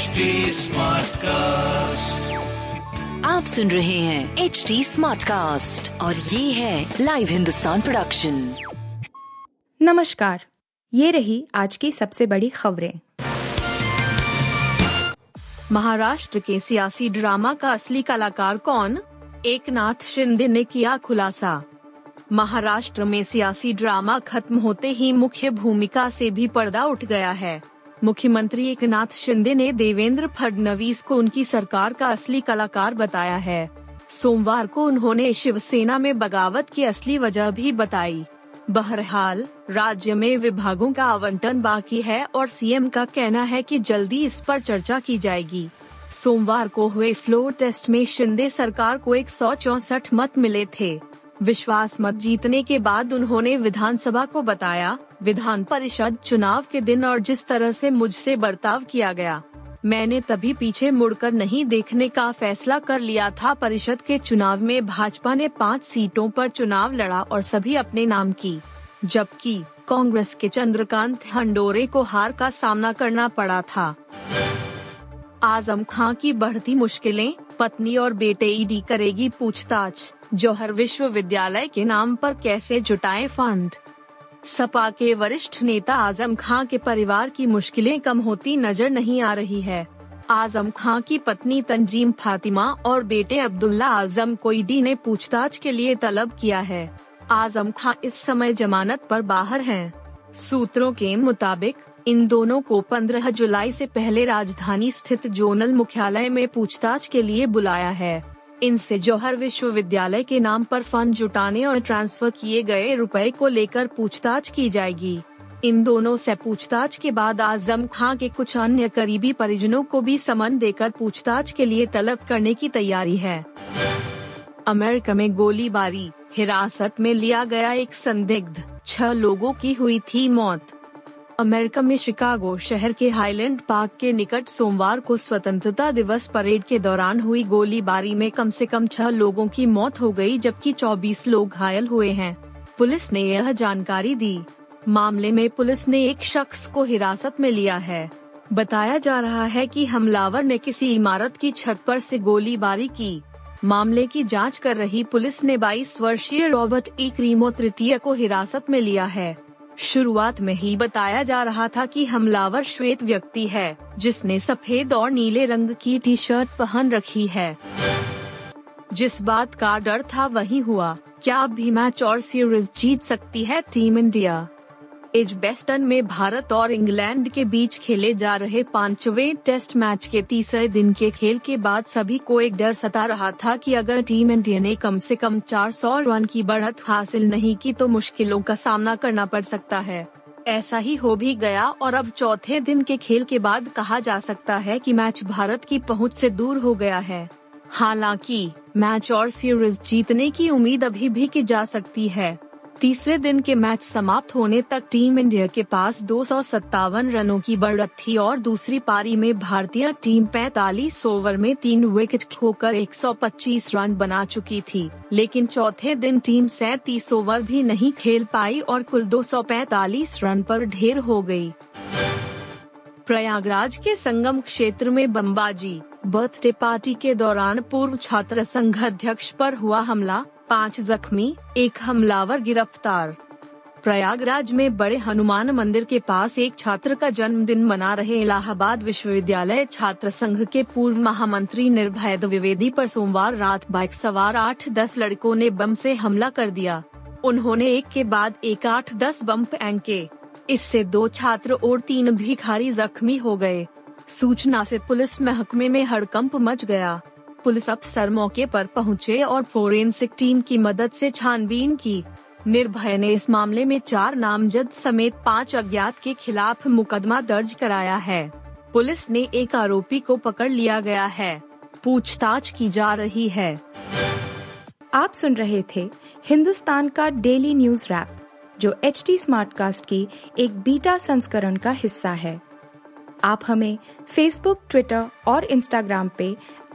HD cast आप सुन रहे हैं एच डी स्मार्ट कास्ट और ये है लाइव हिंदुस्तान प्रोडक्शन नमस्कार ये रही आज की सबसे बड़ी खबरें। महाराष्ट्र के सियासी ड्रामा का असली कलाकार कौन? एक नाथ शिंदे ने किया खुलासा। महाराष्ट्र में सियासी ड्रामा खत्म होते ही मुख्य भूमिका से भी पर्दा उठ गया है। मुख्यमंत्री एकनाथ शिंदे ने देवेंद्र फडणवीस को उनकी सरकार का असली कलाकार बताया है। सोमवार को उन्होंने शिवसेना में बगावत की असली वजह भी बताई। बहरहाल, राज्य में विभागों का आवंटन बाकी है और सीएम का कहना है कि जल्दी इस पर चर्चा की जाएगी। सोमवार को हुए फ्लोर टेस्ट में शिंदे सरकार को एक मत मिले थे। विश्वास मत जीतने के बाद उन्होंने विधानसभा को बताया। विधान परिषद चुनाव के दिन और जिस तरह से मुझसे बर्ताव किया गया। मैंने तभी पीछे मुड़कर नहीं देखने का फैसला कर लिया था। परिषद के चुनाव में भाजपा ने पाँच सीटों पर चुनाव लड़ा और सभी अपने नाम की। जबकि कांग्रेस के चंद्रकांत हंडोरे को हार का सामना करना पड़ा था। आज़म खां की बढ़ती मुश्किलें पत्नी और बेटे ईडी करेगी पूछताछ। जौहर विश्वविद्यालय के नाम पर कैसे जुटाए फंड? सपा के वरिष्ठ नेता आज़म खां के परिवार की मुश्किलें कम होती नज़र नहीं आ रही है। आज़म खां की पत्नी तंजीम फातिमा और बेटे अब्दुल्ला आज़म को ईडी ने पूछताछ के लिए तलब किया है। आज़म खां इस समय जमानत पर बाहर हैं। सूत्रों के मुताबिक इन दोनों को 15 जुलाई से पहले राजधानी स्थित जोनल मुख्यालय में पूछताछ के लिए बुलाया है। इनसे जौहर विश्वविद्यालय के नाम पर फंड जुटाने और ट्रांसफ़र किए गए रुपए को लेकर पूछताछ की जाएगी। इन दोनों से पूछताछ के बाद आज़म खां के कुछ अन्य करीबी परिजनों को भी समन देकर पूछताछ के लिए तलब करने की तैयारी है। अमेरिका में गोलीबारी, हिरासत में लिया गया एक संदिग्ध, छह लोगों की हुई थी मौत। अमेरिका में शिकागो शहर के हाईलैंड पार्क के निकट सोमवार को स्वतंत्रता दिवस परेड के दौरान हुई गोलीबारी में कम से कम छह लोगों की मौत हो गई, जबकि 24 लोग घायल हुए हैं। पुलिस ने यह जानकारी दी। मामले में पुलिस ने एक शख्स को हिरासत में लिया है। बताया जा रहा है कि हमलावर ने किसी इमारत की छत पर से गोलीबारी की। मामले की जाँच कर रही पुलिस ने 22 वर्षीय रॉबर्ट ई क्रीमो तृतीय को हिरासत में लिया है। शुरुआत में ही बताया जा रहा था कि हमलावर श्वेत व्यक्ति है, जिसने सफ़ेद और नीले रंग की टी शर्ट पहन रखी है। जिस बात का डर था वही हुआ, क्या अब भी मैच और सीरीज़ जीत सकती है टीम इंडिया? एजबेस्टन में भारत और इंग्लैंड के बीच खेले जा रहे पांचवे टेस्ट मैच के तीसरे दिन के खेल के बाद सभी को एक डर सता रहा था कि अगर टीम इंडिया ने कम से कम 400 रन की बढ़त हासिल नहीं की तो मुश्किलों का सामना करना पड़ सकता है। ऐसा ही हो भी गया और अब चौथे दिन के खेल के बाद कहा जा सकता है कि मैच भारत की पहुँच से दूर हो गया है। हालाँकि, मैच और सीरीज़ जीतने की उम्मीद अभी भी की जा सकती है। तीसरे दिन के मैच समाप्त होने तक टीम इंडिया के पास दो सौ सत्तावन रनों की बढ़त थी और दूसरी पारी में भारतीय टीम 45 ओवर में तीन विकेट खोकर 125 रन बना चुकी थी लेकिन चौथे दिन टीम सैतीस ओवर भी नहीं खेल पाई और कुल 245 रन पर ढेर हो गई। प्रयागराज के संगम क्षेत्र में बमबाजी, बर्थडे पार्टी के दौरान पूर्व छात्र संघ अध्यक्ष पर हुआ हमला पाँच जख्मी, एक हमलावर गिरफ़्तार। प्रयागराज में बड़े हनुमान मंदिर के पास एक छात्र का जन्मदिन मना रहे इलाहाबाद विश्वविद्यालय छात्र संघ के पूर्व महामंत्री निर्भय द्विवेदी पर सोमवार रात बाइक सवार आठ दस लड़कों ने बम से हमला कर दिया। उन्होंने एक के बाद एक आठ दस बम फेंके। इससे दो छात्र और तीन भिखारी जख्मी हो गए। सूचना से पुलिस महकमे में हड़कंप मच गया। पुलिस अफसर मौके पर पहुँचे और फोरेंसिक टीम की मदद से छानबीन की। निर्भय ने इस मामले में चार नामजद समेत पाँच अज्ञात के खिलाफ मुकदमा दर्ज कराया है। पुलिस ने एक आरोपी को पकड़ लिया गया है। पूछताछ की जा रही है। आप सुन रहे थे हिंदुस्तान का डेली न्यूज़ रैप, जो एच टी स्मार्ट कास्ट की एक बीटा संस्करण का हिस्सा है। आप हमें फेसबुक ट्विटर और इंस्टाग्राम पे